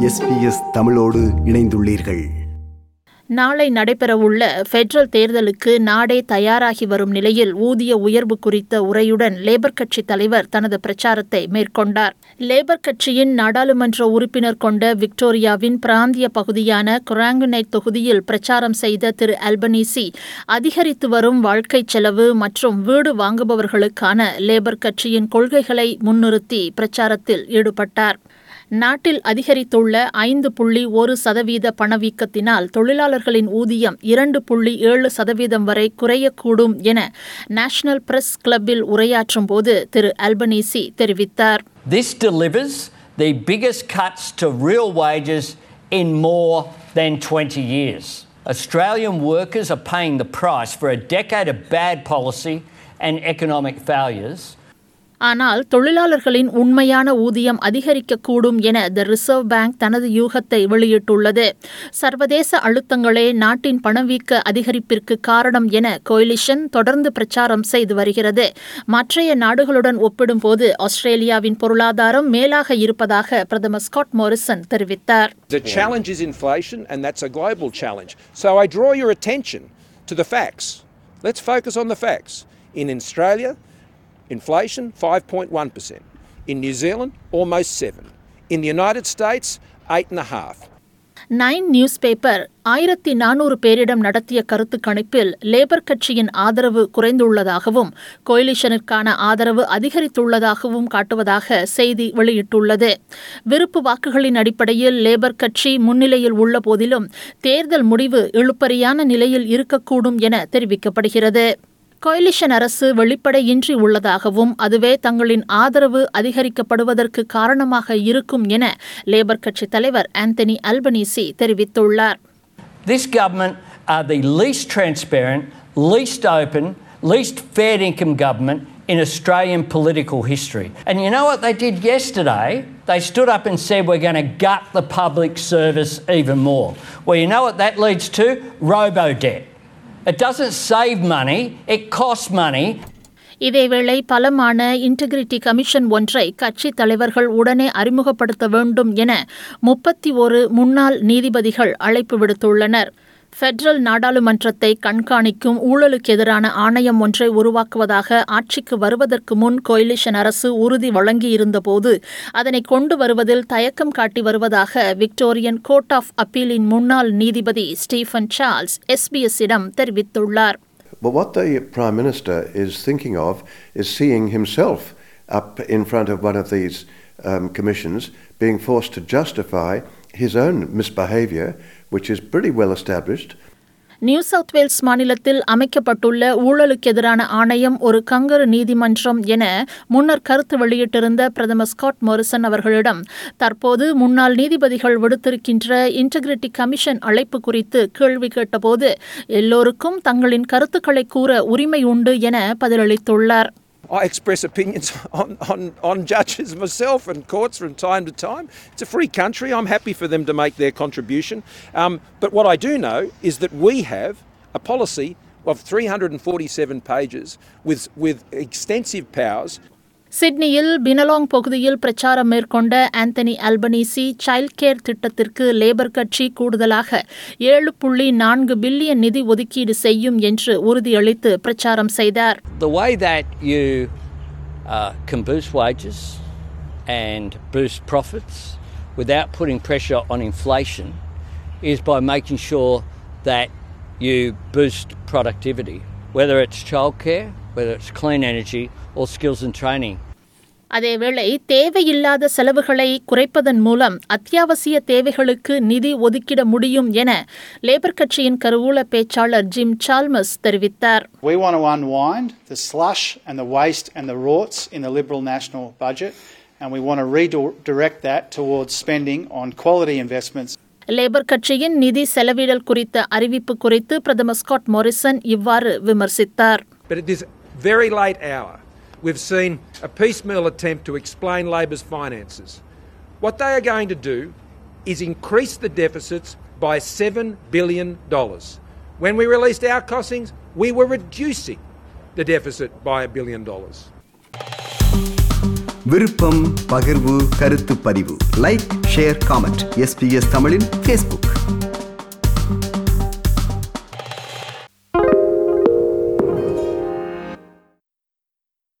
SBS தமிழோடு இணைந்துள்ளீர்கள். நாளை நடைபெறவுள்ள ஃபெடரல் தேர்தலுக்கு நாடே தயாராகி வரும் நிலையில் ஊதிய உயர்வு குறித்த உரையுடன் லேபர் கட்சி தலைவர் தனது பிரச்சாரத்தை மேற்கொண்டார். லேபர் கட்சியின் நாடாளுமன்ற உறுப்பினர் கொண்ட விக்டோரியாவின் பிராந்திய பகுதியான குராங்குனை தொகுதியில் பிரச்சாரம் செய்த திரு அல்பனீசி அதிகரித்து வரும் வாழ்க்கை செலவு மற்றும் வீடு வாங்குபவர்களுக்கான லேபர் கட்சியின் கொள்கைகளை முன்னிறுத்தி பிரச்சாரத்தில் ஈடுபட்டார். நாட்டில் அதிகரித்துள்ள ஐந்து புள்ளி ஒரு சதவீத பணவீக்கத்தினால் தொழிலாளர்களின் ஊதியம் இரண்டு புள்ளி ஏழு சதவீதம் வரை குறையக்கூடும் என நேஷனல் பிரஸ் கிளப்பில் உரையாற்றும் போது திரு அல்பனீசி தெரிவித்தார் This delivers the biggest cuts to real wages in more than 20 years. Australian workers are paying the price for a decade of bad policy and economic failures. ஆனால் தொழிலாளர்களின் உண்மையான ஊதியம் அதிகரிக்கக்கூடும் என த ரிசர்வ் பேங்க் தனது யூகத்தை வெளியிட்டுள்ளது சர்வதேச அழுத்தங்களே நாட்டின் பணவீக்க அதிகரிப்பிற்கு காரணம் என கோயிலிஷன் தொடர்ந்து பிரச்சாரம் செய்து வருகிறது மற்றைய நாடுகளுடன் ஒப்பிடும்போது ஆஸ்திரேலியாவின் பொருளாதாரம் மேலாக இருப்பதாக பிரதமர் ஸ்காட் மோரிசன் தெரிவித்தார் The challenge is inflation, and that's a global challenge. So I draw your attention to the facts. Let's focus on the facts. In Australia, inflation 5.1%. In New Zealand, almost 7. In the United States, 8.5. Nine News paper ஆயிரத்தி நானூறு பேரிடம் நடத்திய கருத்து கணிப்பில் labour கட்சியின் ஆதரவு குறைந்துள்ளதாகவும் கோயிலிஷனிற்கான ஆதரவு அதிகரித்துள்ளதாகவும் காட்டுவதாக செய்தி வெளியிட்டுள்ளது விருப்பு வாக்குகளின் அடிப்படையில் லேபர் கட்சி முன்னிலையில் உள்ள போதிலும் தேர்தல் முடிவு இழுப்பறியான நிலையில் இருக்கக்கூடும் என தெரிவிக்கப்படுகிறது கோயிலிஷன் அரசு வெளிப்படையின்றி உள்ளதாகவும் அதுவே தங்களின் ஆதரவு அதிகரிக்கப்படுவதற்கு காரணமாக இருக்கும் என லேபர் கட்சி தலைவர் ஆந்தனி அல்பனீசி தெரிவித்துள்ளார் This government are the least transparent, least open, least fair income government in Australian political history. And you know what they did yesterday? They stood up and said, We're going to gut the public service even more. Well, you know what that leads to? Robo debt. It doesn't save money, it costs money. இதேவேளை பலமான integrity commission ஒன்றை கட்சி தலைவர்கள் உடனே அறிமுகப்படுத்த வேண்டும் என முப்பத்தி ஒரு முன்னாள் நீதிபதிகள் அழைப்பு விடுத்துள்ளனர் ஃபெடரல் நாடாளுமன்றத்தை கண்காணிக்கும் ஊழலுக்கு எதிரான ஆணையம் ஒன்றை உருவாக்குவதாக ஆட்சிக்கு வருவதற்கு முன் கோயிலிஷன் அரசு உறுதி வழங்கியிருந்தபோது அதனை கொண்டு வருவதில் தயக்கம் காட்டி வருவதாக விக்டோரியன் கோர்ட் ஆஃப் அப்பீலின் முன்னாள் நீதிபதி ஸ்டீஃபன் சார்ல்ஸ் எஸ்பிஎஸ்ஸிடம் தெரிவித்துள்ளார் But what the Prime Minister is thinking of is seeing himself up in front of one of these um, commissions, being forced to justify his own misbehaviour, which is pretty well established. New South Wales மாநிலத்தில் அமைக்கப்பட்டுள்ள ஊழலுக்கு எதிரான ஆணையம் ஒரு கங்கரு நீதிமன்றம் என முன்னர் கருத்து வெளியிட்டிருந்த பிரதமர் ஸ்காட் மோரிசன் அவர்களிடம் தற்போது முன்னாள் நீதிபதிகள் விடுத்திருக்கின்ற இன்டெகிரிட்டி கமிஷன் அழைப்பு குறித்து கேள்வி கேட்டபோது எல்லோருக்கும் தங்களின் கருத்துக்களை கூற உரிமை உண்டு என பதிலளித்துள்ளார் I express opinions on, on, on judges myself and courts from time to time. It's a free country. I'm happy for them to make their contribution. Um, but what I do know is that we have a policy of 347 pages with, with extensive powers சிட்னியில் பினலாங் பகுதியில் பிரச்சாரம் மேற்கொண்ட Anthony Albanese child care திட்டத்திற்கு Labor கட்சி கூடுதலாக ஏழு புள்ளி நான்கு பில்லியன் நிதி ஒதுக்கீடு செய்யும் என்று உறுதியளித்து பிரச்சாரம் செய்தார் The way that you uh, can boost wages and boost profits without putting pressure on inflation is by making sure that you boost productivity, whether it's childcare, whether it's clean energy, or skills and training. அதேவேளை தேவையில்லாத செலவுகளை குறைப்பதன் மூலம் அத்தியாவசிய தேவைகளுக்கு நிதி ஒதுக்கிட முடியும் என லேபர் கட்சியின் கருவூல பேச்சாளர் ஜிம் சால்மஸ் தெரிவித்தார் We want to unwind the slush and the waste and the rorts in the Liberal national budget, and we want to redirect that towards spending on quality investments. Labor கட்சியின் நிதி செலவிடல் குறித்த அறிவிப்பு குறித்து பிரதமர் ஸ்காட் மோரிசன் இவ்வாறு விமர்சித்தார் But at this very late hour, we've seen a piecemeal attempt to explain Labor's finances. What they are going to do is increase the deficits by $7 billion. When we released our costings, we were reducing the deficit by a billion dollars. விருப்பம் பகிர்வு கருத்து பதிவு like share comment SBS தமிழின் Facebook